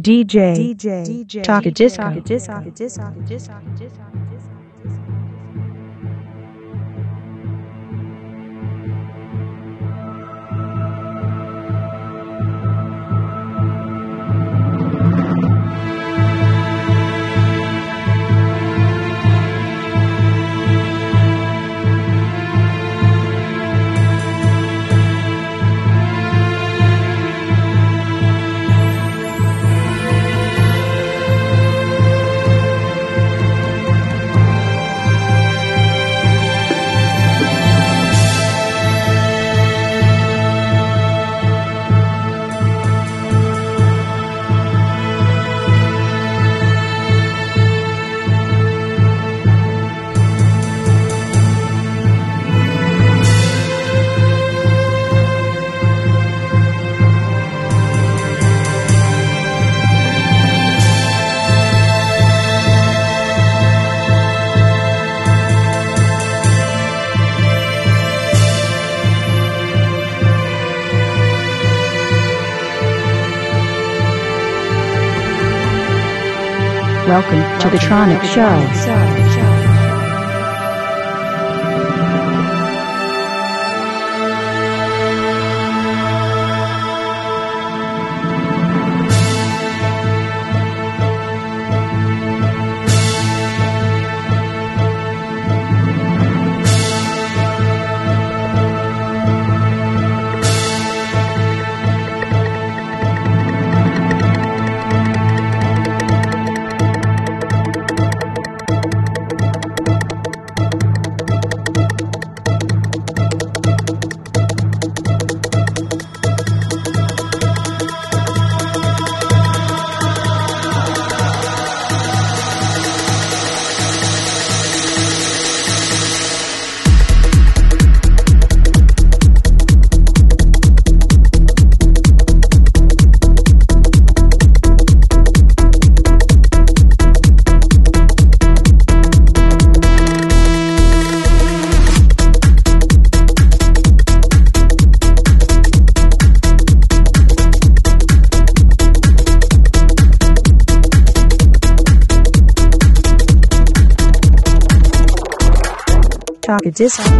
DJ, DJ, Disco. Taka Disco. Taka Disco. Taka Disco. Taka Disco. Welcome to the Tronic Show. Taka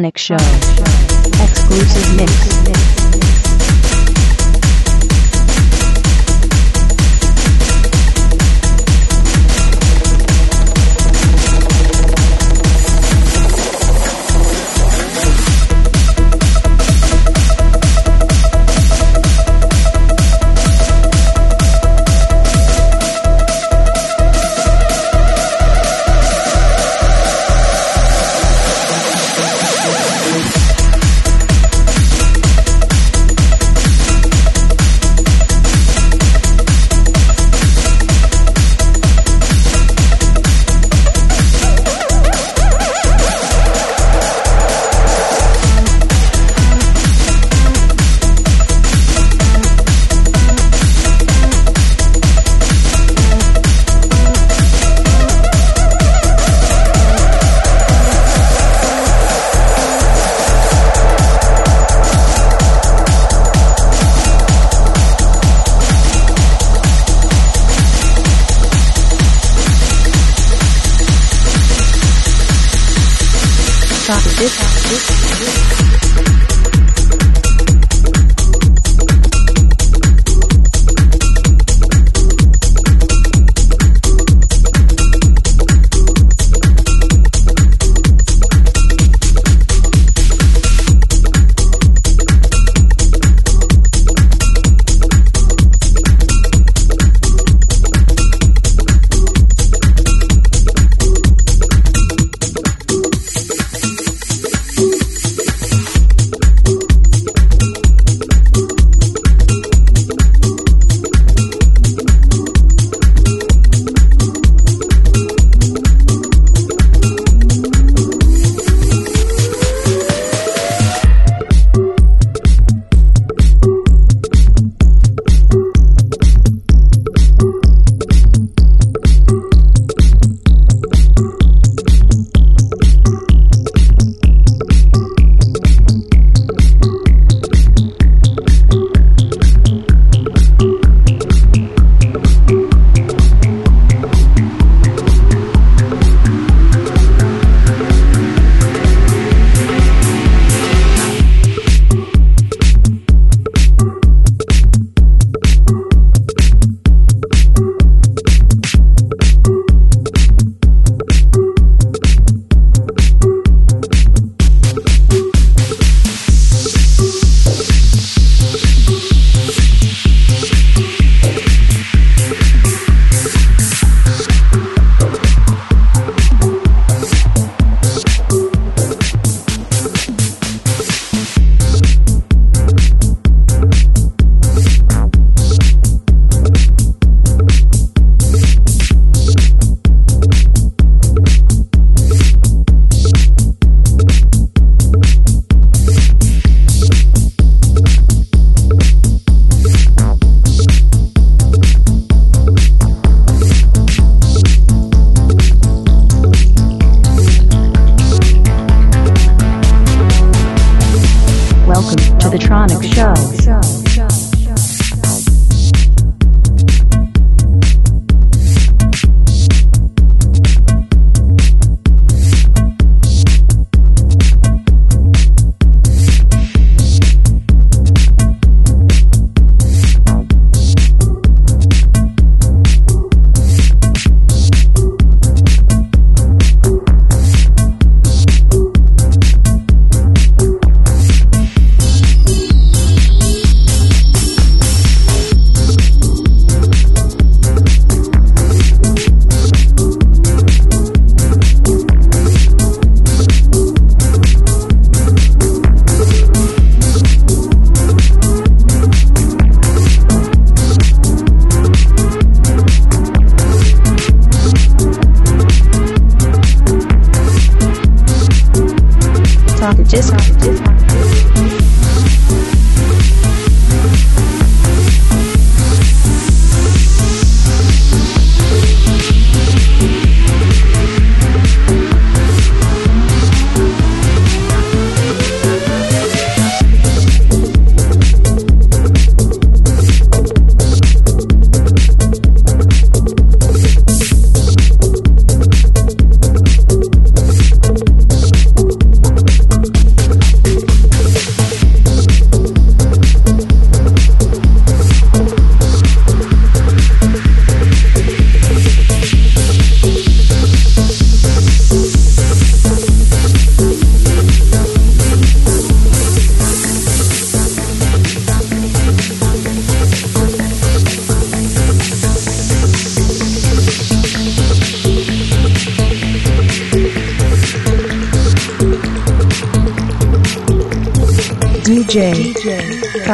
Tronic Show. Exclusive mix.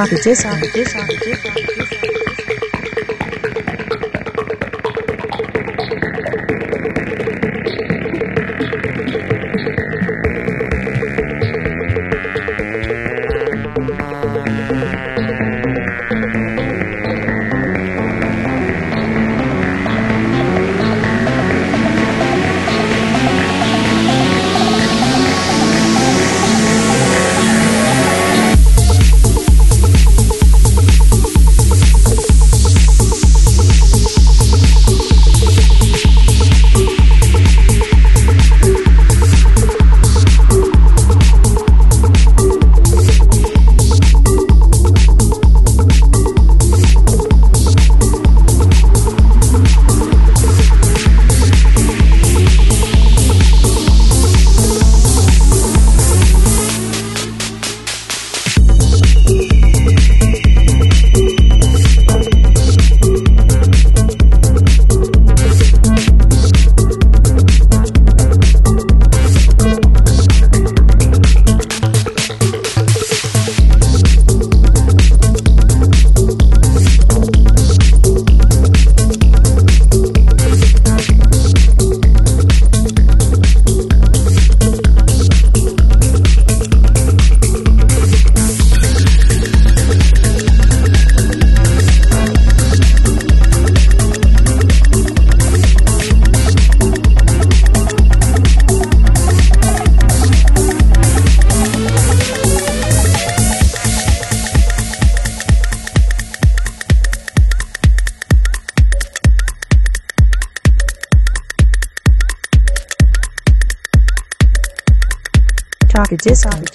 Talk a disc. Talk a disc. A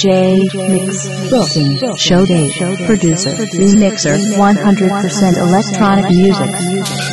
DJ Mix Booking Show Date Producer Remixer 100% electronic music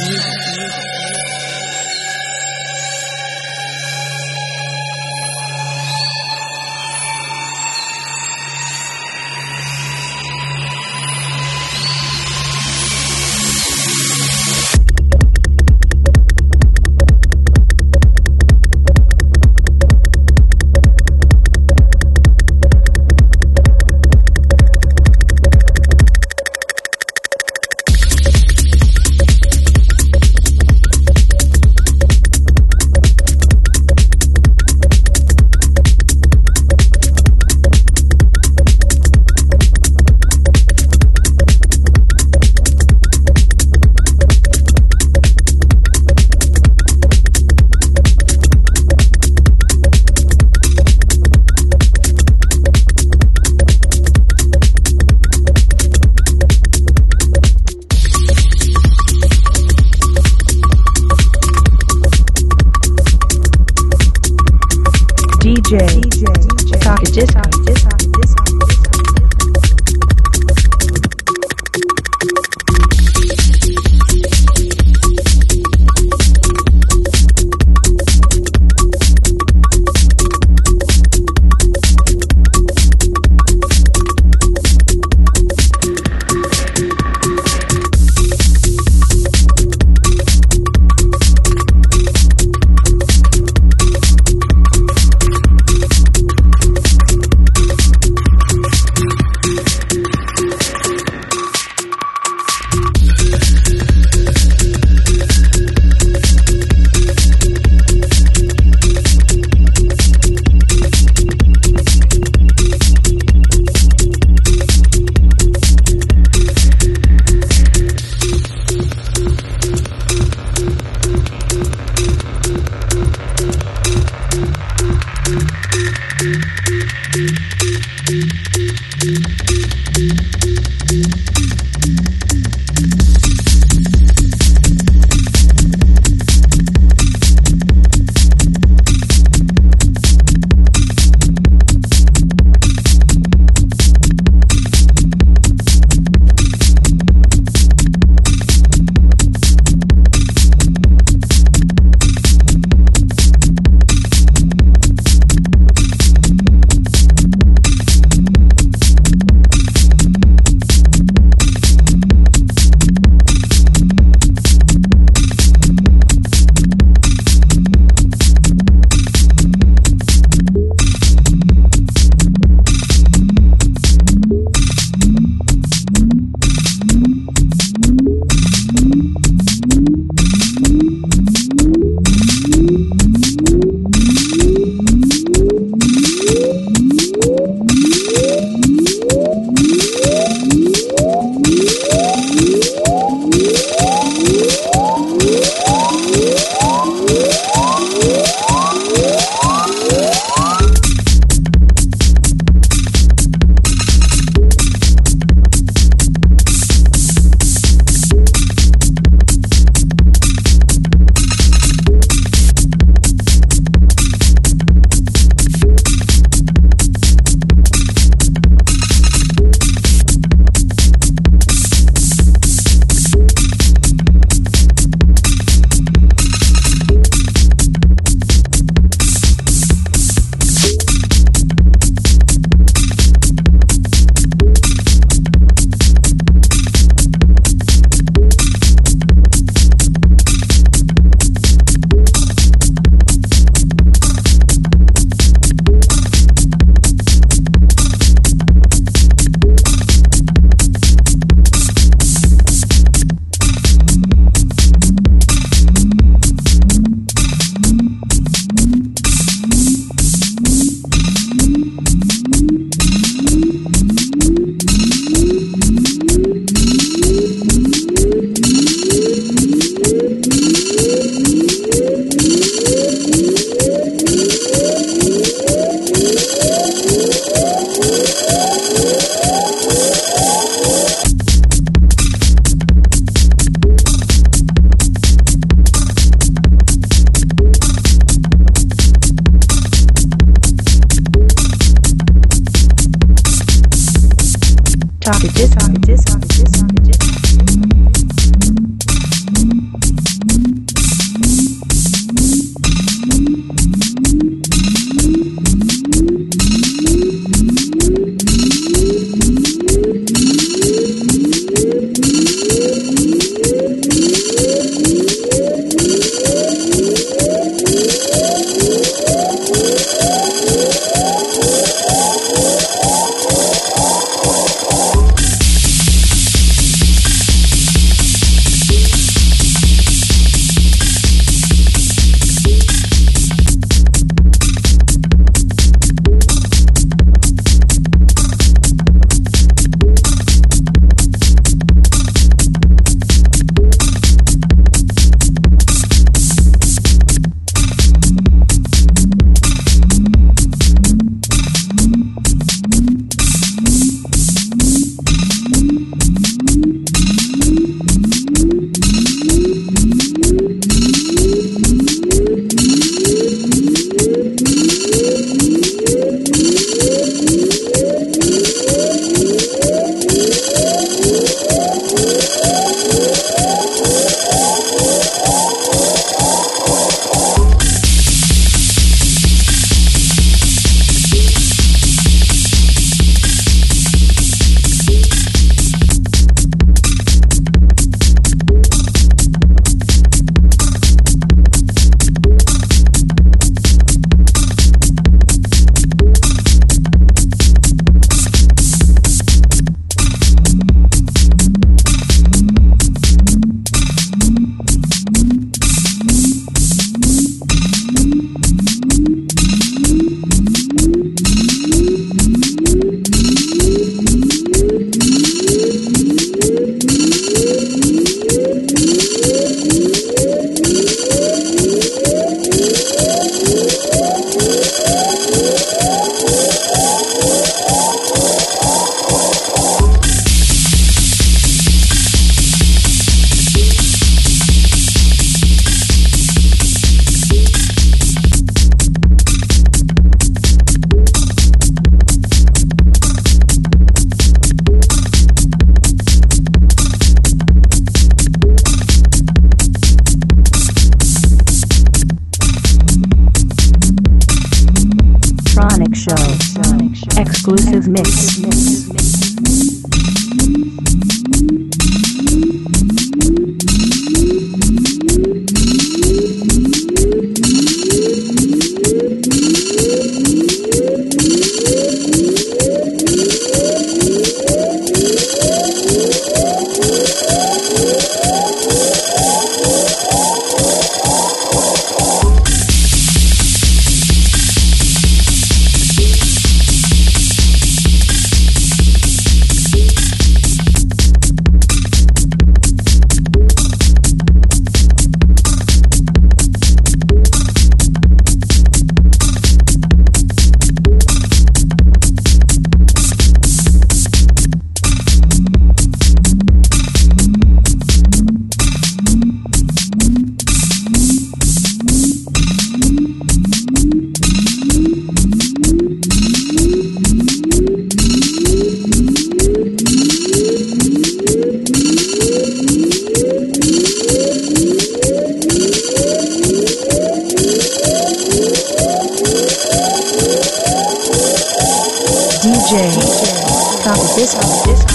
This,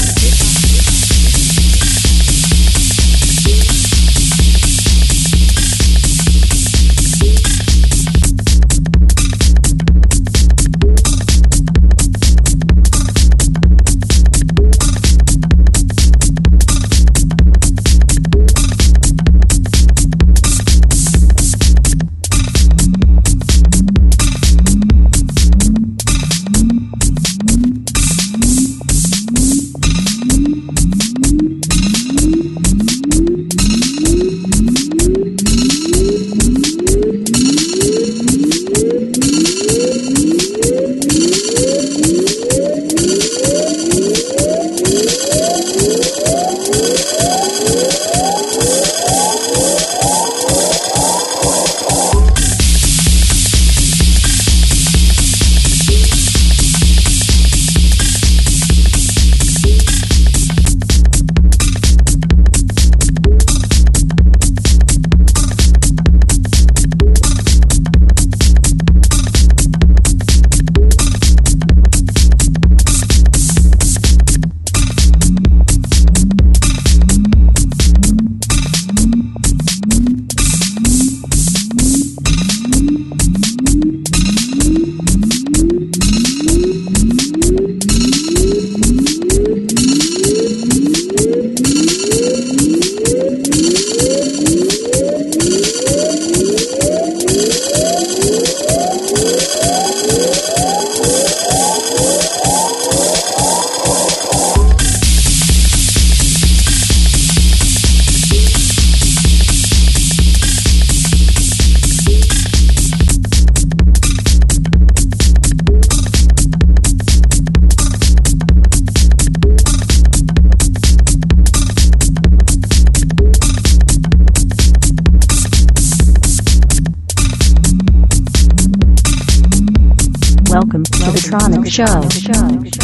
Tronic Show.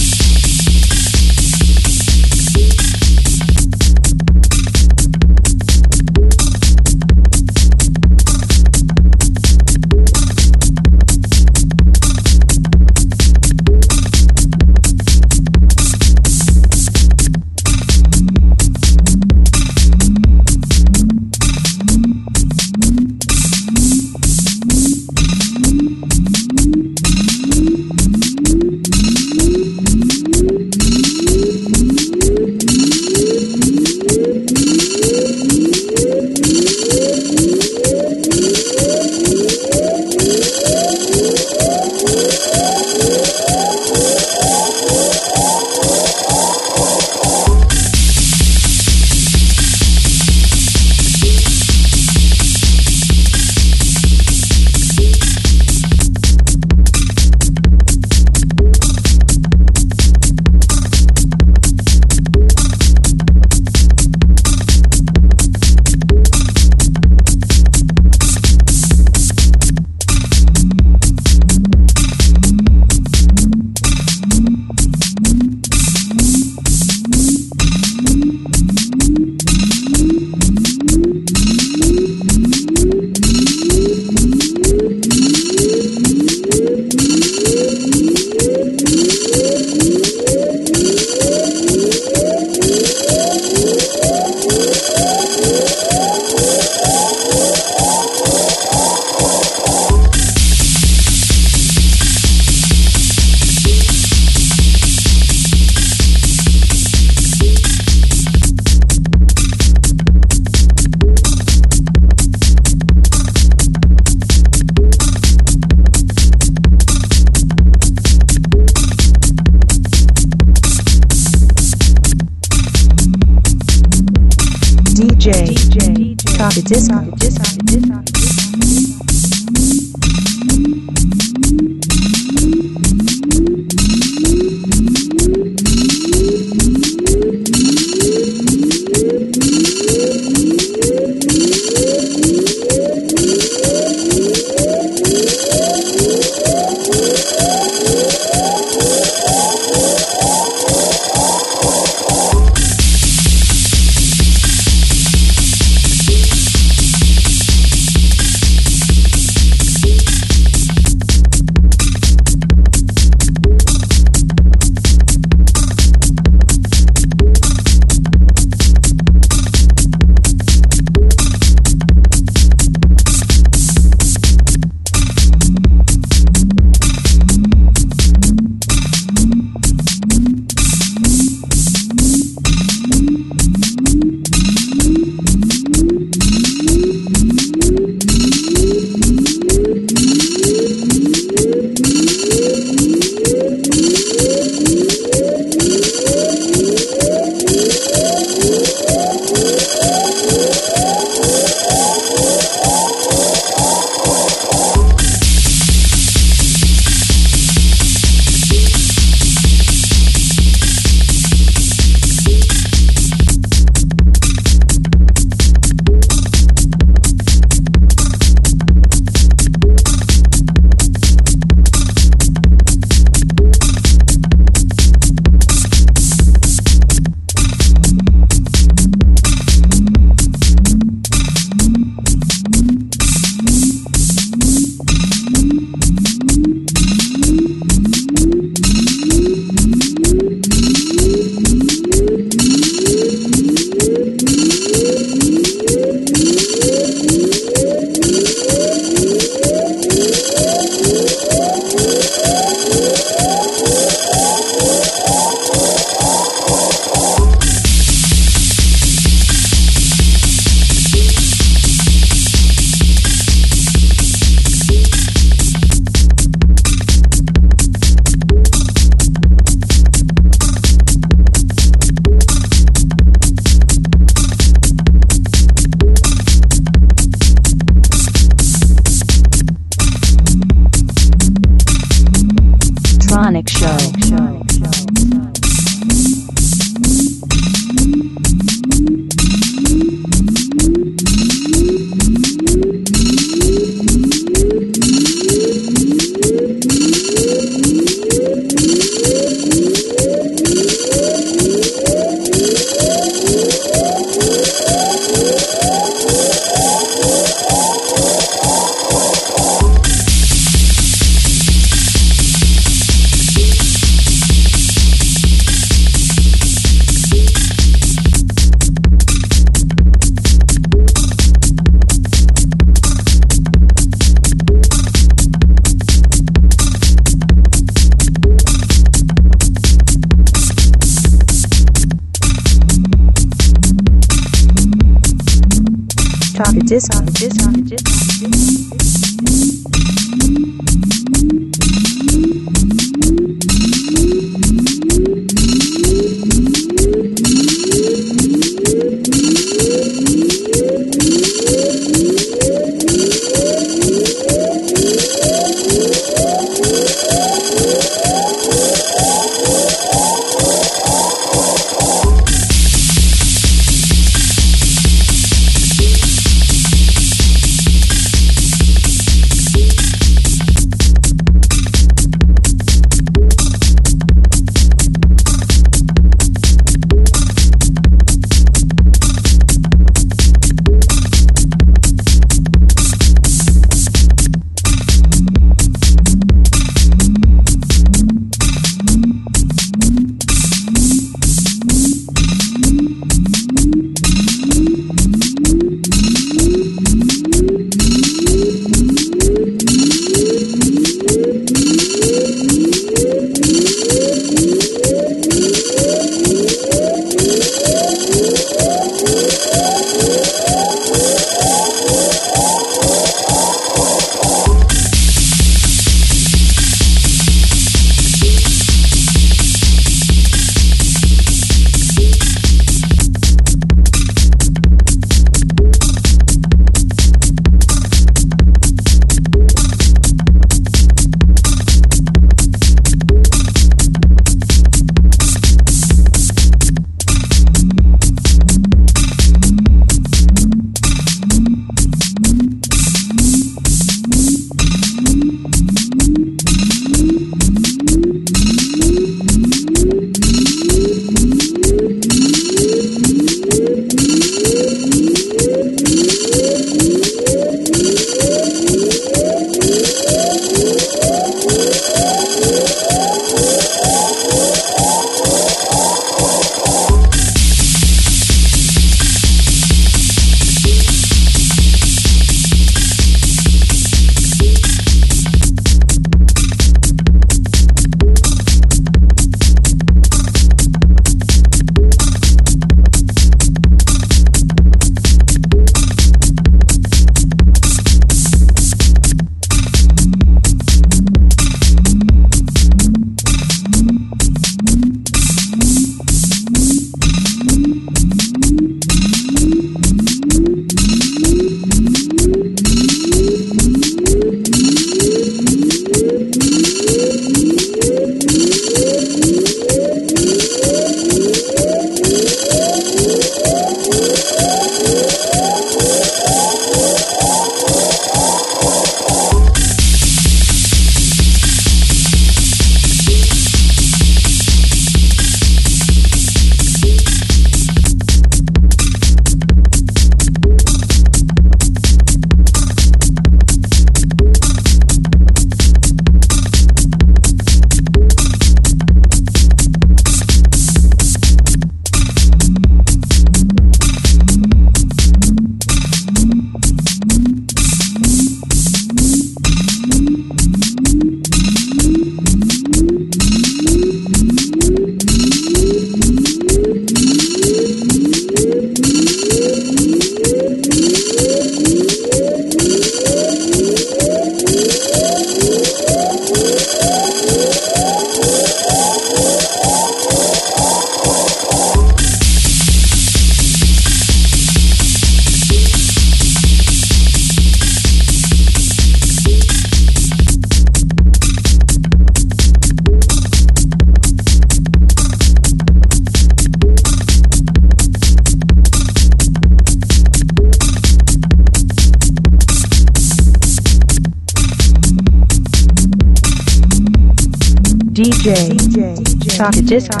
Talk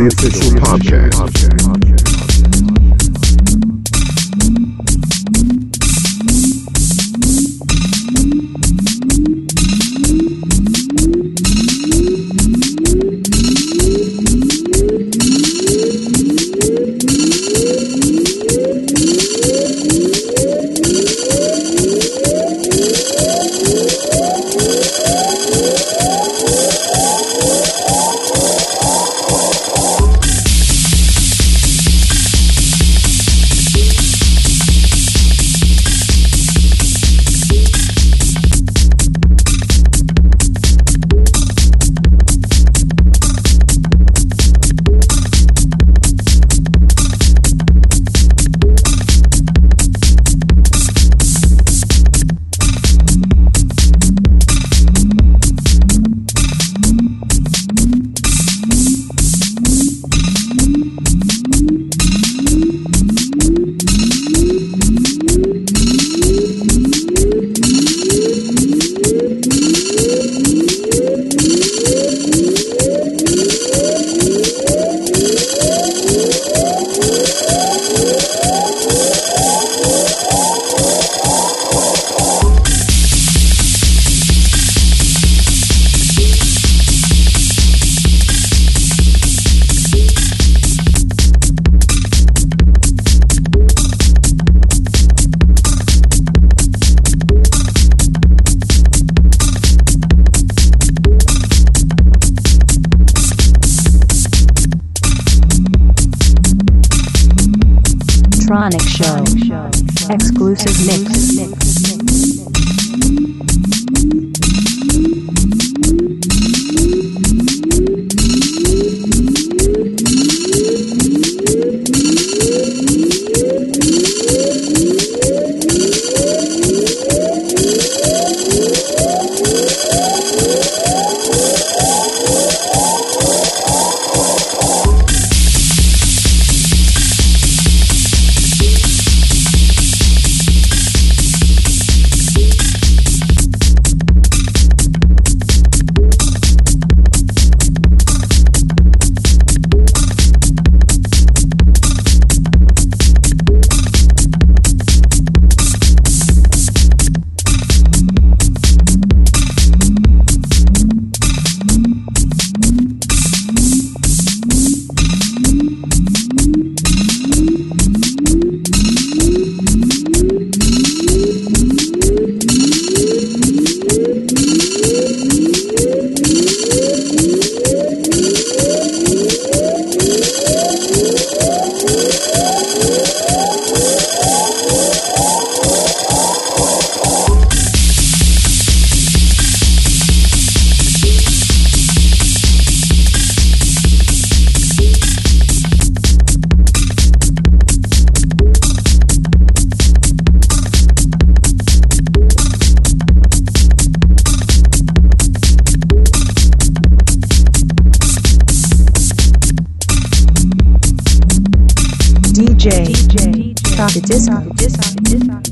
the official podcast. Tronic Show. Exclusive mix. DJ Talk Disc.